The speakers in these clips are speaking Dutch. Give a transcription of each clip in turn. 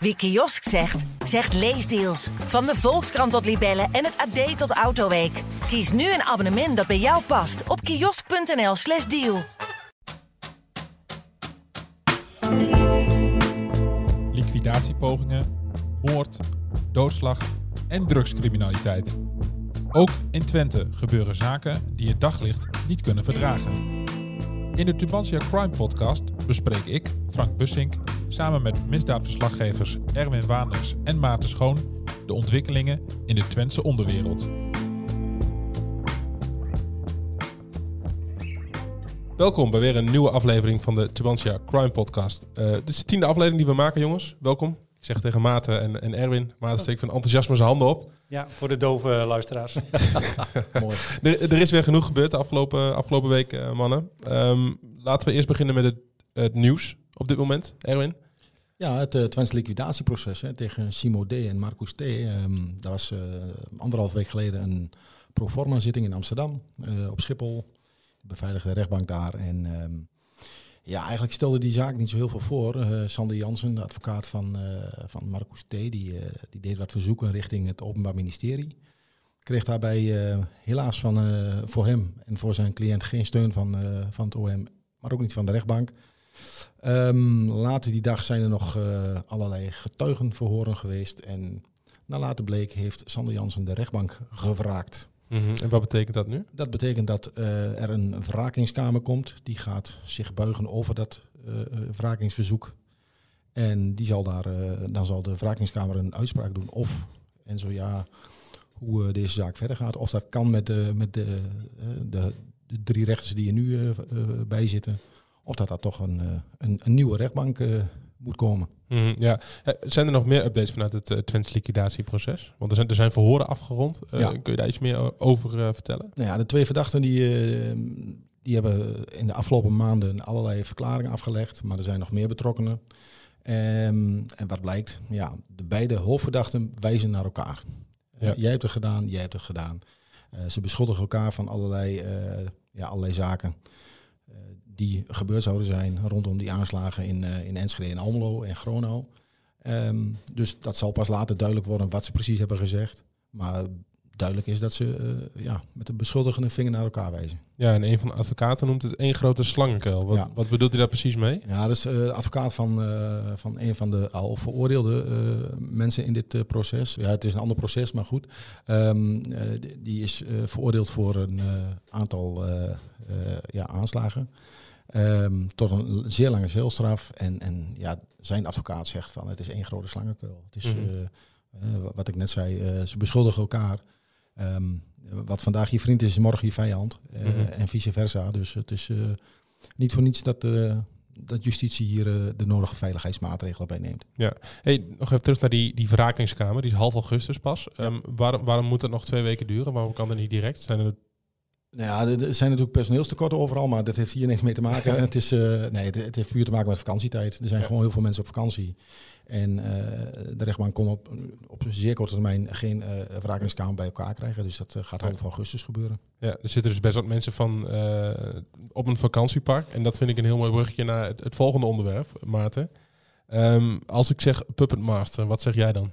Wie kiosk zegt, zegt leesdeals. Van de Volkskrant tot Libellen en het AD tot Autoweek. Kies nu een abonnement dat bij jou past op kiosk.nl/slash deal. Liquidatiepogingen, moord, doodslag en drugscriminaliteit. Ook in Twente gebeuren zaken die het daglicht niet kunnen verdragen. In de Tubantia Crime Podcast bespreek ik, Frank Bussink, samen met misdaadverslaggevers Erwin Waanders en Maarten Schoon de ontwikkelingen in de Twentse onderwereld. Welkom bij weer een nieuwe aflevering van de Tubantia Crime Podcast. Eh, dit is de tiende aflevering die we maken, jongens. Welkom. Ik zeg tegen Maarten en, en Erwin. Maarten steekt van enthousiasme zijn handen op. Ja, voor de dove luisteraars. Mooi. Er, er, is weer genoeg gebeurd de afgelopen, afgelopen week, uh, mannen. Um, laten we eerst beginnen met het, het, nieuws op dit moment. Erwin? Ja, het uh, liquidatieproces hè, tegen Simo D. en Marcus T. Um, daar was uh, anderhalf week geleden een proforma zitting in Amsterdam op Schiphol. De beveiligde rechtbank daar. En um, ja, eigenlijk stelde die zaak niet zo heel veel voor. Uh, Sander Jansen, de advocaat van, van Marcus T., die, die deed wat verzoeken richting het Openbaar Ministerie. Kreeg daarbij helaas van, voor hem en voor zijn cliënt geen steun van, van het OM, maar ook niet van de rechtbank. Um, later die dag zijn er nog allerlei getuigenverhoren geweest. En na later bleek heeft Sander Jansen de rechtbank gevraagd. Mm -hmm. En wat betekent dat nu? Dat betekent dat uh, er een wrakingskamer komt. Die gaat zich buigen over dat uh, wrakingsverzoek. En die zal daar, uh, dan zal de wrakingskamer een uitspraak doen. Of, en zo ja, hoe deze zaak verder gaat. Of dat kan met de, met de, de, de drie rechters die er nu bij zitten. Of dat dat toch een, een, een nieuwe rechtbank moet komen. Mm, ja. Zijn er nog meer updates vanuit het uh, Twents liquidatieproces? Want er zijn, er zijn verhoren afgerond. Uh, ja. Kun je daar iets meer over uh, vertellen? Nou ja, de twee verdachten die, die hebben in de afgelopen maanden allerlei verklaringen afgelegd. Maar er zijn nog meer betrokkenen. Um, en wat blijkt? Ja, de beide hoofdverdachten wijzen naar elkaar. Ja. jij hebt het gedaan, jij hebt het gedaan. ze beschuldigen elkaar van allerlei, ja, allerlei zaken die gebeurd zouden zijn rondom die aanslagen in, uh, in Enschede en Almelo en Gronau. Um, dus dat zal pas later duidelijk worden wat ze precies hebben gezegd. Maar duidelijk is dat ze uh, ja, met de beschuldigende vinger naar elkaar wijzen. Ja, en een van de advocaten noemt het één grote slangenkuil. Wat, ja. wat bedoelt hij daar precies mee? Ja, dat is uh, advocaat van, uh, van een van de al veroordeelde mensen in dit proces. Ja, het is een ander proces, maar goed. Um, die, die is veroordeeld voor een aantal ja, aanslagen. Um, tot een zeer lange zeelstraf. En, en ja, zijn advocaat zegt van het is één grote slangenkuil. Het is, mm -hmm. uh, uh, wat ik net zei, uh, ze beschuldigen elkaar. Um, wat vandaag je vriend is, is morgen je vijand. Mm -hmm. En vice versa. Dus het is niet voor niets dat, dat justitie hier de nodige veiligheidsmaatregelen bij neemt. Ja, hey, nog even terug naar die, die verrakingskamer. Die is half augustus pas. Ja. Um, waarom, waarom moet het nog twee weken duren? Waarom kan dat niet direct? Zijn er nou ja, er zijn natuurlijk personeelstekorten overal, maar dat heeft hier niks mee te maken. het, is, uh, nee, het, het, heeft puur te maken met vakantietijd. Er zijn ja. gewoon heel veel mensen op vakantie. En uh, de rechtbank kon op, op een zeer korte termijn geen uh, wrakingskamer bij elkaar krijgen. Dus dat gaat half augustus gebeuren. Ja, er zitten dus best wat mensen van op een vakantiepark. En dat vind ik een heel mooi bruggetje naar het, het volgende onderwerp, Maarten. Um, als ik zeg Puppet Master, wat zeg jij dan?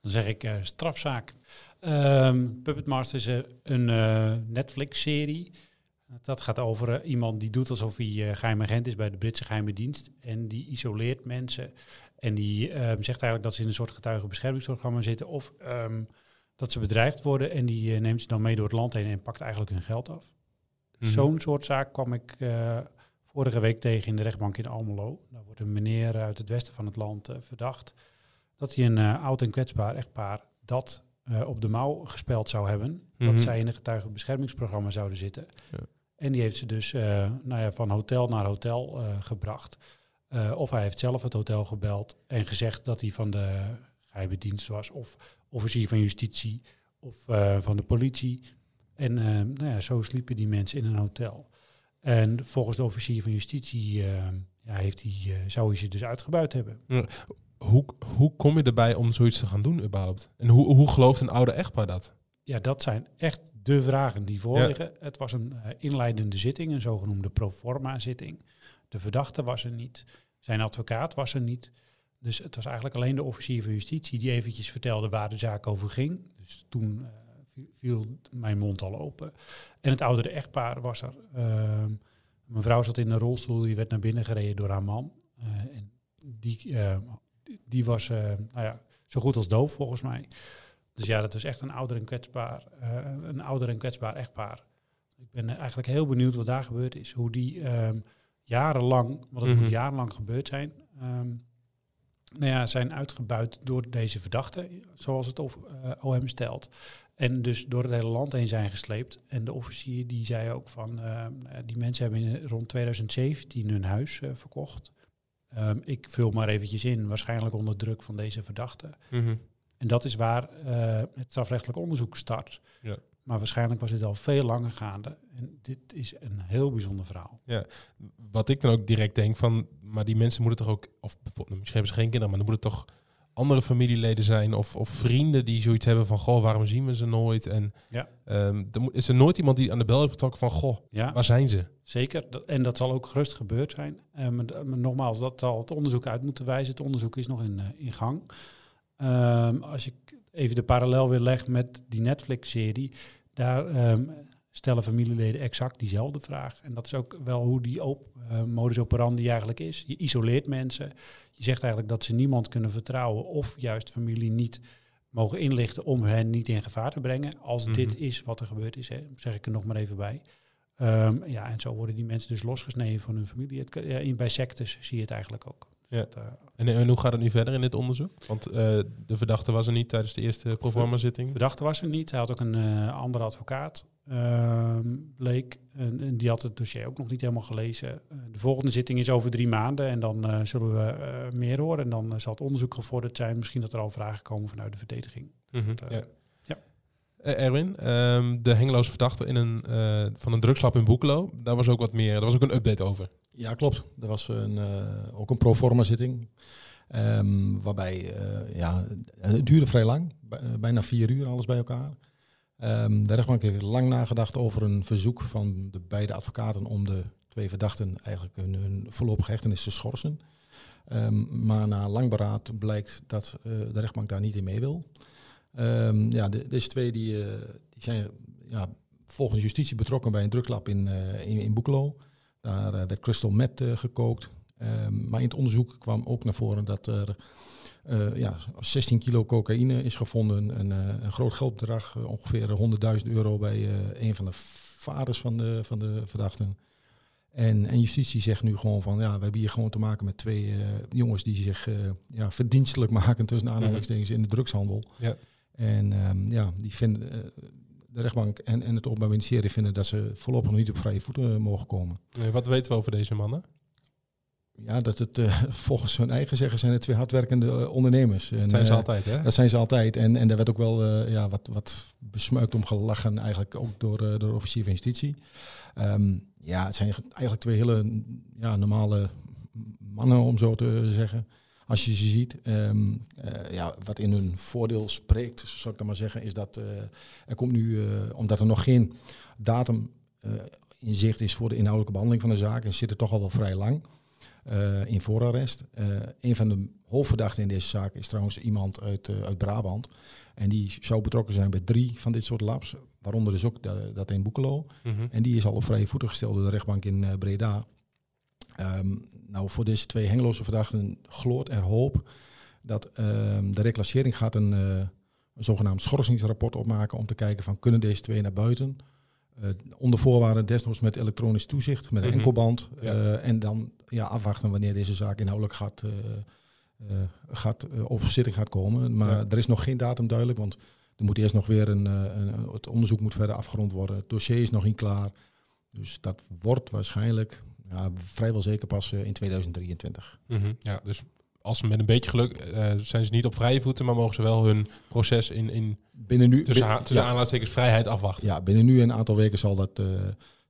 Dan zeg ik strafzaak. Um, Puppet Master is een uh, Netflix-serie. Dat gaat over iemand die doet alsof hij geheim agent is bij de Britse geheime dienst. En die isoleert mensen. En die um, zegt eigenlijk dat ze in een soort getuigenbeschermingsprogramma zitten. Of um, dat ze bedreigd worden. En die neemt ze dan mee door het land heen en pakt eigenlijk hun geld af. -hmm. Zo'n soort zaak kwam ik vorige week tegen in de rechtbank in Almelo. Daar wordt een meneer uit het westen van het land verdacht. Dat hij een oud en kwetsbaar echtpaar dat uh, op de mouw gespeld zou hebben. Mm -hmm. Dat zij in een getuigenbeschermingsprogramma zouden zitten. Ja. En die heeft ze dus uh, nou ja, van hotel naar hotel gebracht. of hij heeft zelf het hotel gebeld en gezegd dat hij van de geheime dienst was. Of officier van justitie of van de politie. En nou ja, zo sliepen die mensen in een hotel. En volgens de officier van justitie ja, heeft hij, zou hij ze dus uitgebuit hebben. Ja hoe, hoe kom je erbij om zoiets te gaan doen überhaupt? En hoe, hoe gelooft een oude echtpaar dat? Ja, dat zijn echt de vragen die voorliggen. Ja. Het was een uh, inleidende zitting, een zogenoemde proforma zitting. De verdachte was er niet. Zijn advocaat was er niet. Dus het was eigenlijk alleen de officier van justitie die eventjes vertelde waar de zaak over ging. Dus toen eh, viel- mijn mond al open. En het oudere echtpaar was er. Ehm, mijn vrouw zat in een rolstoel, die werd naar binnen gereden door haar man. Eh, en die, eh, die- was eh, nou ja, zo goed als doof volgens mij. Dus ja, dat was echt een ouder en kwetsbaar, eh, een ouder en kwetsbaar echtpaar. Ik ben eigenlijk heel benieuwd wat daar gebeurd is. Hoe die ehm, jarenlang, want het Mhm. moet jarenlang gebeurd zijn, ehm, nou ja, zijn uitgebuit door deze verdachte, zoals het of, eh, OM stelt. En dus door het hele land heen zijn gesleept. En de officier die zei ook van, eh, nou die mensen hebben in, rond 2017 hun huis verkocht. Ehm, ik vul maar eventjes in, waarschijnlijk onder druk van deze verdachte. Mhm. En dat is waar eh, het strafrechtelijk onderzoek start. Ja. Maar waarschijnlijk was dit al veel langer gaande. En dit is een heel bijzonder verhaal. Wat ik dan ook direct denk van, maar die mensen moeten toch ook, of misschien hebben ze geen kinderen, maar dan moeten toch andere familieleden zijn of, of vrienden die zoiets hebben van, goh, waarom zien we ze nooit? En Ja. ehm, er is er nooit iemand die aan de bel heeft getrokken van, goh, Ja, waar zijn ze? zeker. En dat zal ook gerust gebeurd zijn. Maar nogmaals, dat zal het onderzoek uit moeten wijzen. Het onderzoek is nog in, eh, in gang. Als ik even de parallel weer leg met die Netflix-serie, daar stellen familieleden exact diezelfde vraag. En dat is ook wel hoe die op, eh, modus operandi eigenlijk is. Je isoleert mensen. Je zegt eigenlijk dat ze niemand kunnen vertrouwen of juist familie niet mogen inlichten om hen niet in gevaar te brengen. Als Mhm. dit is wat er gebeurd is, hè, zeg ik er nog maar even bij. Ehm, ja, en zo worden die mensen dus losgesneden van hun familie. Het, ja, in, bij sectes zie je het eigenlijk ook. Ja. En, en hoe gaat het nu verder in dit onderzoek? Want eh, de verdachte was er niet tijdens de eerste proforma zitting. verdachte was er niet. Hij had ook een eh, andere advocaat, ehm, bleek. En, en die had het dossier ook nog niet helemaal gelezen. Eh, de volgende zitting is over drie maanden en dan zullen we meer horen. En dan zal het onderzoek gevorderd zijn. Misschien dat er al vragen komen vanuit de verdediging. Mhm, ja. ja. Erwin, ehm, de hengeloze verdachte in een, van een drugslab in Boekelo, daar was ook wat meer, daar was ook een update over. Ja, klopt. Er was een, eh, ook een proforma zitting. Ehm, waarbij, eh, ja, het duurde vrij lang. Eh, bijna vier uur, alles bij elkaar. Ehm, de rechtbank heeft lang nagedacht over een verzoek van de beide advocaten om de twee verdachten eigenlijk hun, hun voorlopige hechtenis te schorsen. Ehm, maar na lang beraad blijkt dat de rechtbank daar niet in mee wil. Ja, de, deze twee die, die zijn ja, volgens justitie betrokken bij een drugslab in, eh, in, in Boekelo. Daar eh, werd crystal meth eh, gekookt. Ehm, maar in het onderzoek kwam ook naar voren dat er eh, ja, 16 kilo cocaïne is gevonden. Een, een groot geldbedrag, ongeveer 100.000 euro bij een van de vaders van de, van de verdachten. En, en justitie zegt nu gewoon van, ja, we hebben hier gewoon te maken met twee jongens die zich ja, verdienstelijk maken tussen aanhalingstekens in de drugshandel. Ja. En ehm, ja, die vinden, de rechtbank en, en het Openbaar Ministerie vinden dat ze voorlopig nog niet op vrije voeten eh, mogen komen. Eh, wat weten we over deze mannen? Ja, dat het eh, volgens hun eigen zeggen zijn het twee hardwerkende eh, ondernemers. En, Dat zijn ze altijd, hè? Dat zijn ze altijd. En, en daar werd ook wel ja, wat, wat besmuikt om gelachen, eigenlijk ook door, door de officier van justitie. Ehm, ja, het zijn eigenlijk twee hele ja, normale mannen, om zo te zeggen. Als je ze ziet, Ehm, eh, ja, wat in hun voordeel spreekt, zou ik dan maar zeggen, is dat eh, er komt nu, eh, omdat er nog geen datum in zicht is voor de inhoudelijke behandeling van de zaak, en zit er toch al wel vrij lang in voorarrest. Een van de hoofdverdachten in deze zaak is trouwens iemand uit, uit Brabant. En die zou betrokken zijn bij drie van dit soort labs, waaronder dus ook de- dat in Boekelo. Mhm. En die is al op vrije voeten gesteld door de rechtbank in Breda. Ehm, nou, voor deze twee hengeloze verdachten gloort er hoop dat ehm, de reclassering gaat een, eh, een zogenaamd schorsingsrapport opmaken om te kijken van kunnen deze twee naar buiten. Eh, onder voorwaarden desnoods met elektronisch toezicht, met een Mhm. enkelband. Ja. eh, en dan ja, afwachten wanneer deze zaak inhoudelijk gaat, gaat, op zitting gaat komen. Maar Ja. er is nog geen datum duidelijk, want er moet eerst nog weer een, een, het onderzoek moet verder afgerond worden. Het dossier is nog niet klaar. Dus dat wordt waarschijnlijk ja, vrijwel zeker pas eh, in 2023. Mhm. Ja, dus als ze met een beetje geluk eh, zijn ze niet op vrije voeten, maar mogen ze wel hun proces in, in Binnen nu, tussen, bin- ha- tussen ja, aanhalingstekens vrijheid afwachten. ja, binnen nu en een aantal weken zal dat eh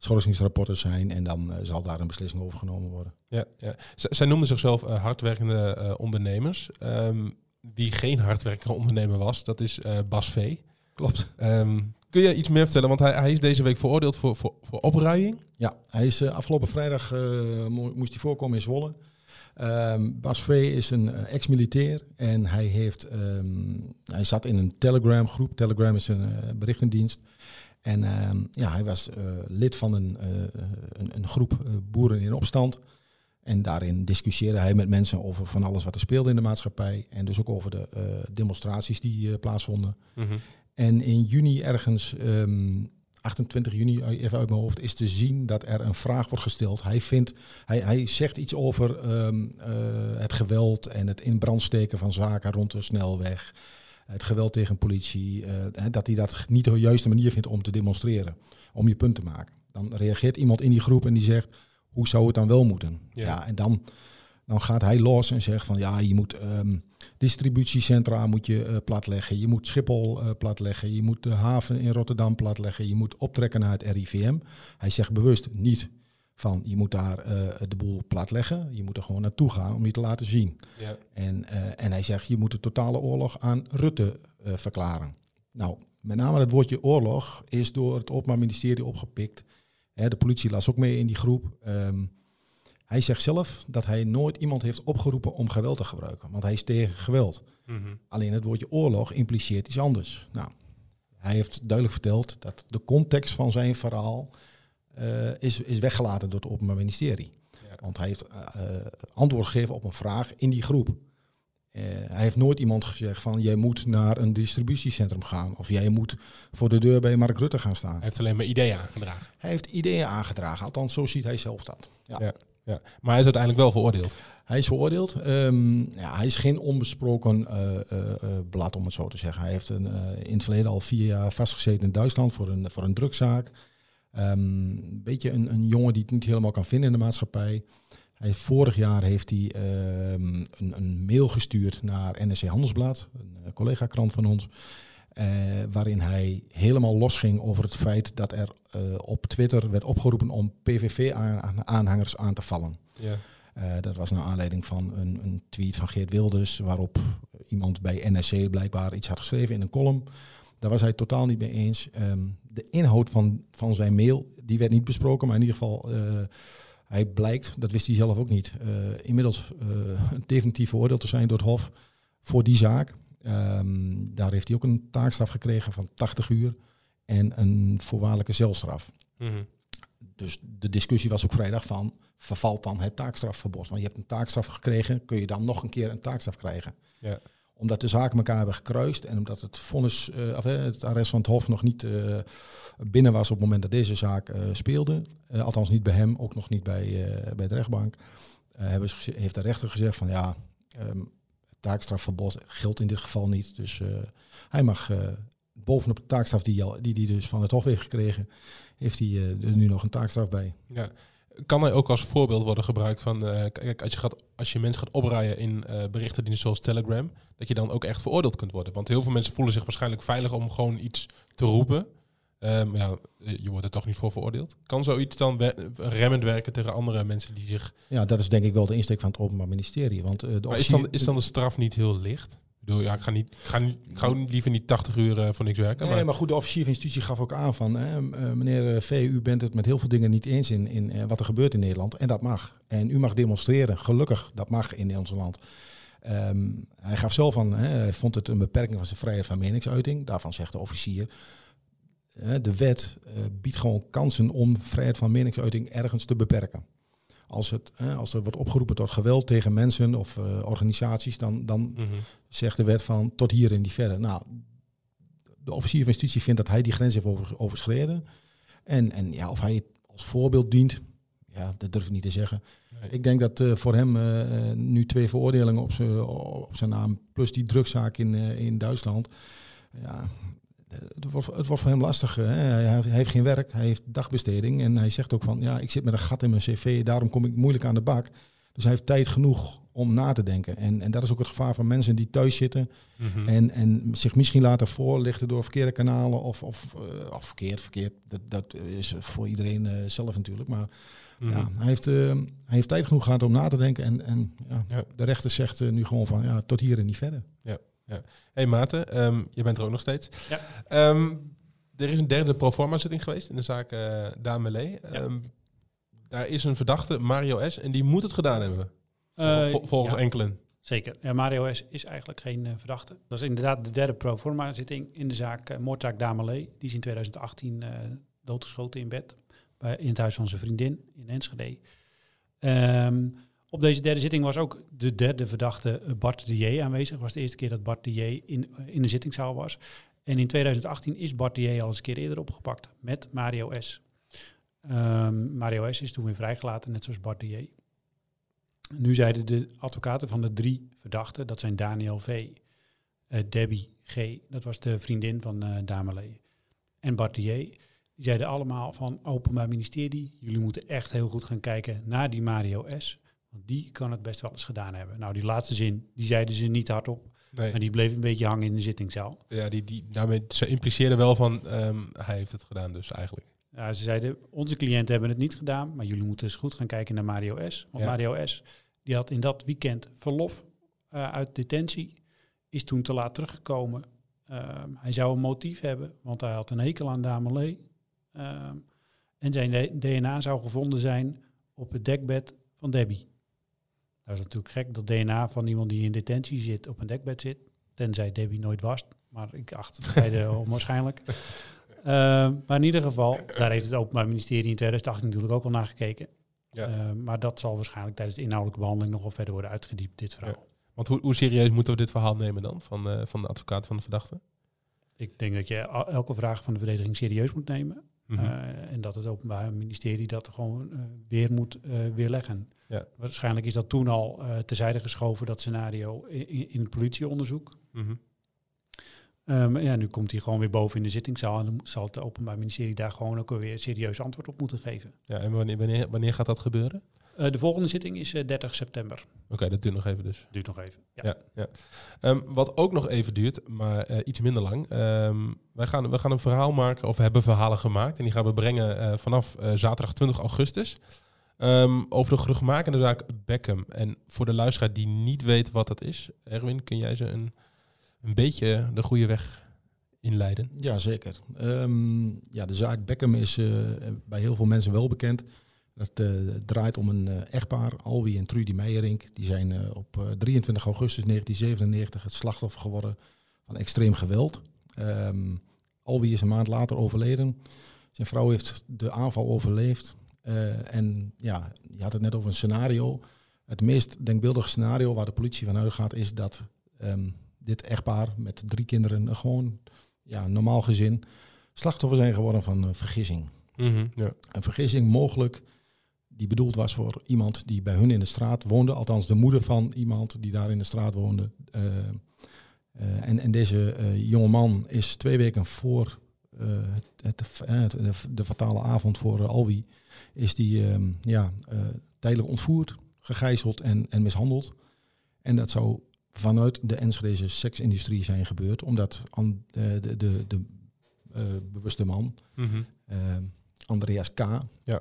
schorsingsrapporten zijn en dan zal daar een beslissing over genomen worden. Ja, ja. Z- zij noemden zichzelf hardwerkende ondernemers. Ehm, wie geen hardwerkende ondernemer was, dat is Bas V. Klopt. Ehm, kun je iets meer vertellen? Want hij, hij is deze week veroordeeld voor, voor, voor opruiing. Ja, hij is eh, afgelopen vrijdag eh, mo- moest hij voorkomen in Zwolle. Ehm, Bas V is een eh, ex-militair en hij, heeft, ehm, hij zat in een Telegram-groep. Telegram is een berichtendienst. En ehm, ja, hij was eh, lid van een, eh, een, een groep boeren in opstand. En daarin discussieerde hij met mensen over van alles wat er speelde in de maatschappij. En dus ook over de eh, demonstraties die eh, plaatsvonden. Mhm. En in juni ergens, ehm, 28 juni, even uit mijn hoofd, is te zien dat er een vraag wordt gesteld. Hij, vindt, hij, hij zegt iets over ehm, eh, het geweld en het in brand steken van zaken rond de snelweg. Het geweld tegen politie. eh, dat hij dat niet de juiste manier vindt om te demonstreren. Om je punt te maken. Dan reageert iemand in die groep en die zegt, hoe zou het dan wel moeten? Ja. Ja, en dan, dan gaat hij los en zegt van ja, je moet ehm, distributiecentra moet je eh, platleggen. Je moet Schiphol eh, platleggen. Je moet de haven in Rotterdam platleggen. Je moet optrekken naar het RIVM. Hij zegt bewust niet van je moet daar eh, de boel platleggen. Je moet er gewoon naartoe gaan om je te laten zien. Ja. En, en hij zegt je moet de totale oorlog aan Rutte verklaren. Nou, met name het woordje oorlog is door het Openbaar Ministerie opgepikt. Hè, de politie las ook mee in die groep. Ehm, hij zegt zelf dat hij nooit iemand heeft opgeroepen om geweld te gebruiken. Want hij is tegen geweld. Mhm. Alleen het woordje oorlog impliceert iets anders. Nou, hij heeft duidelijk verteld dat de context van zijn verhaal eh, is, is weggelaten door het Openbaar Ministerie. Ja. Want hij heeft eh, antwoord gegeven op een vraag in die groep. Eh, hij heeft nooit iemand gezegd van jij moet naar een distributiecentrum gaan. Of jij moet voor de deur bij Mark Rutte gaan staan. Hij heeft alleen maar ideeën aangedragen. Hij heeft ideeën aangedragen, althans zo ziet hij zelf dat. Ja. Ja. Maar hij is uiteindelijk wel veroordeeld. Hij is veroordeeld. Ehm, ja, hij is geen onbesproken eh, eh, eh, blad, om het zo te zeggen. Hij heeft een, in het verleden al vier jaar vastgezeten in Duitsland voor een, voor een. Ehm, Een beetje een, een jongen die het niet helemaal kan vinden in de maatschappij. Hij, vorig jaar heeft hij ehm, een, een mail gestuurd naar NRC Handelsblad, een collega-krant van ons. Eh, waarin hij helemaal losging over het feit dat er eh, op Twitter werd opgeroepen om PVV-aanhangers aan te vallen. Ja. Eh, dat was naar aanleiding van een, een tweet van Geert Wilders, waarop iemand bij NRC blijkbaar iets had geschreven in een column. Daar was hij totaal niet mee eens. Ehm, de inhoud van, van zijn mail, die werd niet besproken, maar in ieder geval, hij blijkt, dat wist hij zelf ook niet, inmiddels definitief veroordeeld te zijn door het Hof voor die zaak. Ehm, daar heeft hij ook een taakstraf gekregen van 80 uur en een voorwaardelijke celstraf. Mhm. Dus de discussie was ook vrijdag van, vervalt dan het taakstrafverbod? Want je hebt een taakstraf gekregen, kun je dan nog een keer een taakstraf krijgen? Ja. Omdat de zaken elkaar hebben gekruist en omdat het vonnis, eh, of, eh, het arrest van het Hof nog niet eh, binnen was op het moment dat deze zaak speelde. Althans niet bij hem, ook nog niet bij, bij de rechtbank. Hebben ze, geze- heeft de rechter gezegd van ja, ehm, het taakstrafverbod geldt in dit geval niet. Dus eh, hij mag eh, bovenop de taakstraf die hij die, die dus van het Hof heeft gekregen, heeft hij eh, er nu nog een taakstraf bij. Ja. Kan hij ook als voorbeeld worden gebruikt van, kijk, als je, gaat, als je mensen gaat oprijden in eh berichtendiensten zoals Telegram, dat je dan ook echt veroordeeld kunt worden. Want heel veel mensen voelen zich waarschijnlijk veilig om gewoon iets te roepen. Ehm, ja, je wordt er toch niet voor veroordeeld. Kan zoiets dan we- remmend werken tegen andere mensen die zich... Ja, dat is denk ik wel de insteek van het Openbaar Ministerie. Want, eh, de Maar is dan, is dan de straf niet heel licht? Ik bedoel, ja, ik ga, niet, ik ga, niet, ik ga liever niet 80 uur eh, voor niks werken. Nee, maar, maar goed, de officier van justitie gaf ook aan van... Hè, eh, meneer V, u bent het met heel veel dingen niet eens in, in wat er gebeurt in Nederland. En dat mag. En u mag demonstreren. Gelukkig, dat mag in ons land. Ehm, hij gaf zelf aan, hè, hij vond het een beperking van zijn vrijheid van meningsuiting. Daarvan zegt de officier... de wet eh, biedt gewoon kansen om vrijheid van meningsuiting ergens te beperken. Als, het, als er wordt opgeroepen tot geweld tegen mensen of eh, organisaties, dan, dan Mhm. zegt de wet van tot hier en niet verder. Nou, de officier van justitie vindt dat hij die grens heeft over, overschreden. En, en ja, of hij het als voorbeeld dient, ja, dat durf ik niet te zeggen. Nee. Ik denk dat eh, voor hem nu twee veroordelingen op zijn op zijn naam, plus die drugszaak in, in Duitsland. Ja, het wordt, het wordt voor hem lastig. Hè. Hij, heeft geen werk, hij heeft dagbesteding. En hij zegt ook van, ja, ik zit met een gat in mijn cv, daarom kom ik moeilijk aan de bak. Dus hij heeft tijd genoeg om na te denken. En, en dat is ook het gevaar van mensen die thuis zitten Mhm. en, en zich misschien laten voorlichten door verkeerde kanalen of, of, eh, of verkeerd, verkeerd. Dat, dat is voor iedereen eh, zelf natuurlijk. Maar Mhm. ja, hij, heeft, eh, hij heeft tijd genoeg gehad om na te denken. En, en ja, Ja. de rechter zegt nu gewoon van ja, tot hier en niet verder. Hey Maarten, ehm, je bent er ook nog steeds. Ja. Ehm, er is een derde proforma zitting geweest in de zaak eh Daan Melee. Ehm, daar is een verdachte, Mario S. En die moet het gedaan hebben. Eh, Vol- volgens ja. enkelen. Zeker. Ja, Mario S. is eigenlijk geen eh, verdachte. Dat is inderdaad de derde pro forma zitting in de zaak, eh, moordzaak Damelé. Die is in 2018 eh, doodgeschoten in bed bij, in het huis van zijn vriendin in Enschede. Op deze derde zitting was ook de derde verdachte eh, Bart de aanwezig. Het was de eerste keer dat Bart de in, eh, in de zittingszaal was. En in 2018 is Bart de al eens een keer eerder opgepakt met Mario S. Ehm, Mario S. is toen weer vrijgelaten, net zoals Bart de. Nu zeiden de advocaten van de drie verdachten, dat zijn Daniel V., eh, Debbie G., dat was de vriendin van eh Damelee, en Bart de die zeiden allemaal van Openbaar Ministerie, jullie moeten echt heel goed gaan kijken naar die Mario S., want die kan het best wel eens gedaan hebben. Nou, die laatste zin, die zeiden ze niet hardop, Nee. maar die bleef een beetje hangen in de zittingzaal. Ja, die, die, daarmee, ze impliceerden wel van, ehm, hij heeft het gedaan dus eigenlijk. Ja, ze zeiden, onze cliënten hebben het niet gedaan, maar jullie moeten eens goed gaan kijken naar Mario S. Want Ja. Mario S. die had in dat weekend verlof eh, uit detentie, is toen te laat teruggekomen. Ehm, hij zou een motief hebben, want hij had een hekel aan Damelé. Ehm, en zijn DNA zou gevonden zijn op het dekbed van Debbie. Dat is natuurlijk gek dat DNA van iemand die in detentie zit op een dekbed zit. Tenzij Debbie nooit was, maar ik acht het beide onwaarschijnlijk. Ehm, maar in ieder geval, daar heeft het Openbaar Ministerie in 2018 natuurlijk ook al naar gekeken. Ja. Ehm, maar dat zal waarschijnlijk tijdens de inhoudelijke behandeling nog wel verder worden uitgediept, dit verhaal. Want hoe, hoe serieus moeten we dit verhaal nemen dan van, eh, van de advocaat van de verdachte? Ik denk dat je el- elke vraag van de verdediging serieus moet nemen. Mhm. Eh, en dat het Openbaar Ministerie dat gewoon eh, weer moet eh, weerleggen. Ja. Waarschijnlijk is dat toen al terzijde geschoven, dat scenario, in, in het politieonderzoek. Eh, maar ja, nu komt hij gewoon weer boven in de zittingszaal. En dan zal het Openbaar Ministerie daar gewoon ook weer serieus antwoord op moeten geven. Ja, en wanneer, wanneer, wanneer gaat dat gebeuren? Eh, de volgende zitting is eh, 30 september. Oké, dat duurt nog even dus. Duurt nog even. Ja. Ja, ja. Ehm, wat ook nog even duurt, maar eh, iets minder lang. Ehm, wij gaan, we gaan een verhaal maken, of we hebben verhalen gemaakt. En die gaan we brengen eh, vanaf eh, zaterdag 20 augustus. Ehm, over de geruchtmakende zaak Beckham. En voor de luisteraar die niet weet wat dat is, Erwin, kun jij ze een, een beetje de goede weg inleiden? Ja, zeker. Ehm, ja, de zaak Beckham is eh, bij heel veel mensen wel bekend. Het eh, draait om een eh, echtpaar, Alwie en Trudy Meijerink. Die zijn eh, op eh, 23 augustus 1997 het slachtoffer geworden van extreem geweld. Ehm Alwie is een maand later overleden. Zijn vrouw heeft de aanval overleefd. En ja, je had het net over een scenario. Het meest denkbeeldige scenario waar de politie van uitgaat is dat ehm, dit echtpaar met drie kinderen gewoon ja, normaal gezin slachtoffer zijn geworden van een vergissing. ja. Een vergissing mogelijk die bedoeld was voor iemand die bij hun in de straat woonde, althans de moeder van iemand die daar in de straat woonde. Eh, eh, en, en deze eh, jonge man is twee weken voor eh, het, eh, de, de fatale avond voor eh, Alwi, is die ehm, ja, eh, tijdelijk ontvoerd, gegijzeld en, en mishandeld. En dat zou vanuit de Enschedeze seksindustrie zijn gebeurd, omdat an- de, de, eh, bewuste man, Mhm. eh, Andreas K. Ja.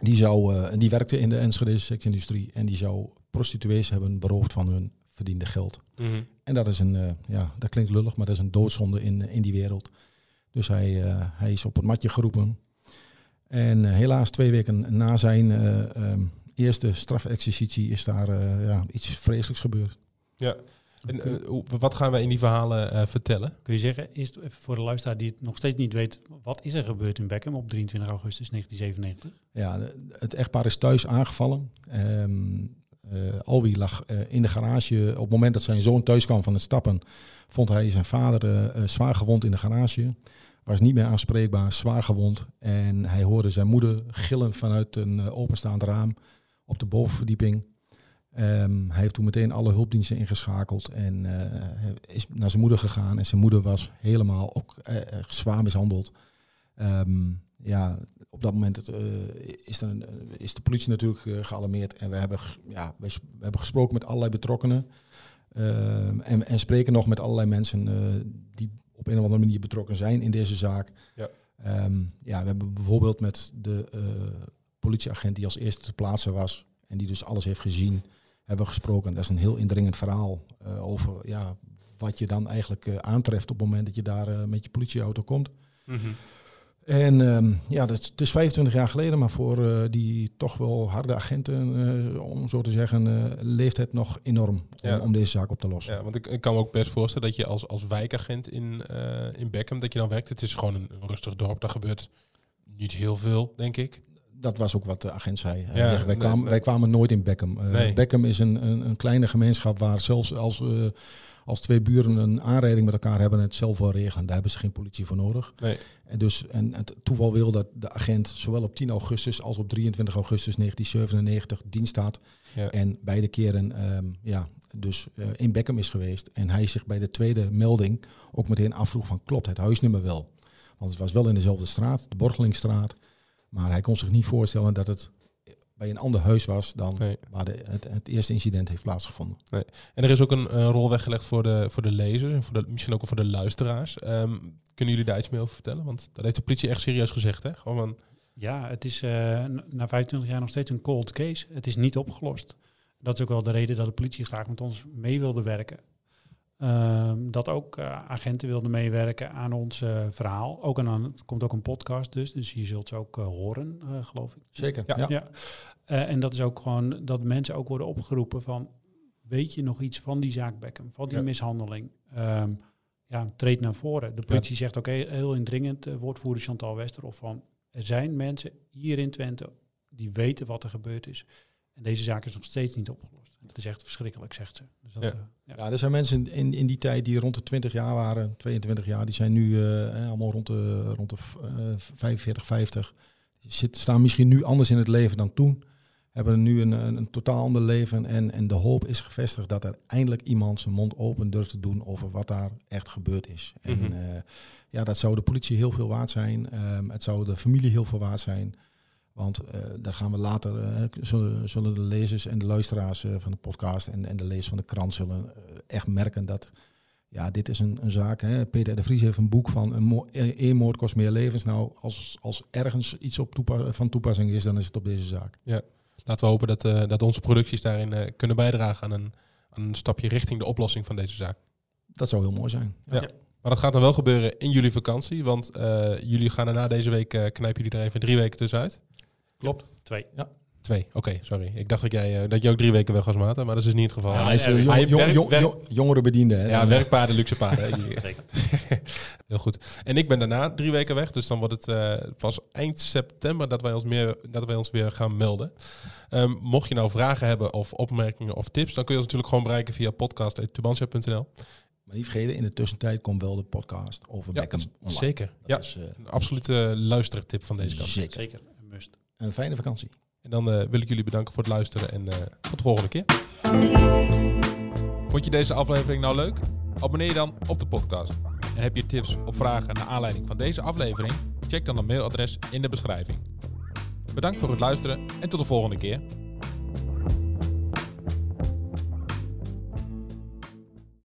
Die, zou, eh, die werkte in de Enschedeze seksindustrie en die zou prostituees hebben beroofd van hun verdiende geld. Mhm. En dat is een, eh, ja, dat klinkt lullig, maar dat is een doodzonde in, in die wereld. Dus hij, eh, hij is op het matje geroepen. En eh, helaas twee weken na zijn eh, ehm, eerste strafexercitie is daar eh, ja, iets vreselijks gebeurd. Ja. En eh, wat gaan wij in die verhalen eh, vertellen? Kun je zeggen, eerst even voor de luisteraar die het nog steeds niet weet, wat is er gebeurd in Beckham op 23 augustus 1997? Ja, het echtpaar is thuis aangevallen. Ehm eh, Alwi lag eh, in de garage. Op het moment dat zijn zoon thuis kwam van het stappen, vond hij zijn vader zwaar gewond in de garage. Was niet meer aanspreekbaar, zwaar gewond. En hij hoorde zijn moeder gillen vanuit een openstaand raam op de bovenverdieping. Ehm, hij heeft toen meteen alle hulpdiensten ingeschakeld en eh, is naar zijn moeder gegaan. En zijn moeder was helemaal ook eh, eh, zwaar mishandeld. Ehm, ja, op dat moment het, is, een, is de politie natuurlijk gealarmeerd. En we hebben, ja, we, hebben gesproken met allerlei betrokkenen. Ehm, en, en spreken nog met allerlei mensen die op een of andere manier betrokken zijn in deze zaak. Ja. Ja, we hebben bijvoorbeeld met de politieagent die als eerste te plaatsen was. En die dus alles heeft gezien, hebben gesproken. Dat is een heel indringend verhaal eh, over ja, wat je dan eigenlijk eh, aantreft op het moment dat je daar eh, met je politieauto komt. Mhm. En ehm, ja, dat, is- het is 25 jaar geleden, maar voor die toch wel harde agenten, om zo te zeggen, leeft het nog enorm om, Ja. om deze zaak op te lossen. Ja, want ik, ik kan me ook best voorstellen dat je als, als wijkagent in, in Beckham, dat je dan werkt. Het is gewoon een rustig dorp, daar gebeurt niet heel veel, denk ik. Dat was ook wat de agent zei. Ja, wij, kwamen, wij kwamen nooit in Beckham. Nee. Beckham is een, een, een kleine gemeenschap waar zelfs als, eh, als twee buren een aanrijding met elkaar hebben, het zelf wel regelen. Daar hebben ze geen politie voor nodig. Nee. En, dus, en het toeval wil dat de agent zowel op 10 augustus als op 23 augustus 1997 dienst had. Ja. En beide keren ehm, ja, dus eh, in Beckham is geweest. En hij zich bij de tweede melding ook meteen afvroeg van klopt het huisnummer wel? Want het was wel in dezelfde straat, de Borgelingstraat. Maar hij kon zich niet voorstellen dat het bij een ander huis was dan Nee. waar de, het, het eerste incident heeft plaatsgevonden. En er is ook een eh, rol weggelegd voor de, voor de lezers en voor de, misschien ook voor de luisteraars. Ehm, kunnen jullie daar iets meer over vertellen? Want dat heeft de politie echt serieus gezegd, hè? Gewoon van, Ja, het is eh, na 25 jaar nog steeds een cold case. Het is niet opgelost. Dat is ook wel de reden dat de politie graag met ons mee wilde werken. Ehm, dat ook eh, agenten wilden meewerken aan ons eh, verhaal. Ook aan, het komt ook een podcast dus, dus je zult ze ook eh, horen, eh, geloof ik. Zeker. Ja. Ja. Ja. Eh, en dat is ook gewoon dat mensen ook worden opgeroepen van... weet je nog iets van die zaak Beckham, van die Ja. mishandeling? Ehm, ja, treed naar voren. De politie zegt ook heel, heel indringend, woordvoerder Chantal Westerhof, van... er zijn mensen hier in Twente die weten wat er gebeurd is. En deze zaak is nog steeds niet opgelost. Dat is echt verschrikkelijk, zegt ze. Dus dat, Ja. eh, ja. Ja, er zijn mensen in, in die tijd die rond de 20 jaar waren, 22 jaar, die zijn nu eh, allemaal rond de, rond de eh, 45, 50. Die zit, staan misschien nu anders in het leven dan toen. Hebben nu een, een, een totaal ander leven. En, en de hoop is gevestigd dat er eindelijk iemand zijn mond open durft te doen over wat daar echt gebeurd is. Mhm. En eh, ja, dat zou de politie heel veel waard zijn. Ehm, het zou de familie heel veel waard zijn. Want eh, dat gaan we later, eh, zullen, zullen de lezers en de luisteraars eh, van de podcast en, en de lezers van de krant zullen echt merken dat ja, dit is een, een zaak. Hè. Peter de Vries heeft een boek van een één moord kost meer levens. Nou, als, als ergens iets op toepa- van toepassing is, dan is het op deze zaak. laten we hopen dat, dat onze producties daarin kunnen bijdragen aan een, aan een stapje richting de oplossing van deze zaak. Dat zou heel mooi zijn. Ja. Maar dat gaat dan wel gebeuren in jullie vakantie, want jullie gaan er na deze week, eh, knijpen jullie er even drie weken tussenuit. Klopt. Twee. Twee, oké, sorry. Ik dacht dat jij, eh, dat je ook drie weken weg was, Maarten, maar dat is dus niet het geval. Ja, hij is hij eh, jong, werkt- jong, jong, werkt- jong- jongere bediende. Hè. Ja, eh, werkpaarden, luxe paarden. Heel goed. En ik ben daarna drie weken weg, dus dan wordt het eh, pas eind september dat wij ons, meer, dat wij ons weer gaan melden. Ehm, mocht je nou vragen hebben of opmerkingen of tips, dan kun je ons natuurlijk gewoon bereiken via podcast.tubantia.nl. Maar niet vergeten, in de tussentijd komt wel de podcast over Ja, Beckham online. zeker. Dat Ja, is eh, een absolute luistertip van deze kant. zeker. Zeker, een fijne vakantie. En dan eh, wil ik jullie bedanken voor het luisteren en eh, tot de volgende keer. Vond je deze aflevering nou leuk? Abonneer je dan op de podcast. En heb je tips of vragen naar aanleiding van deze aflevering? Check dan het mailadres in de beschrijving. Bedankt voor het luisteren en tot de volgende keer.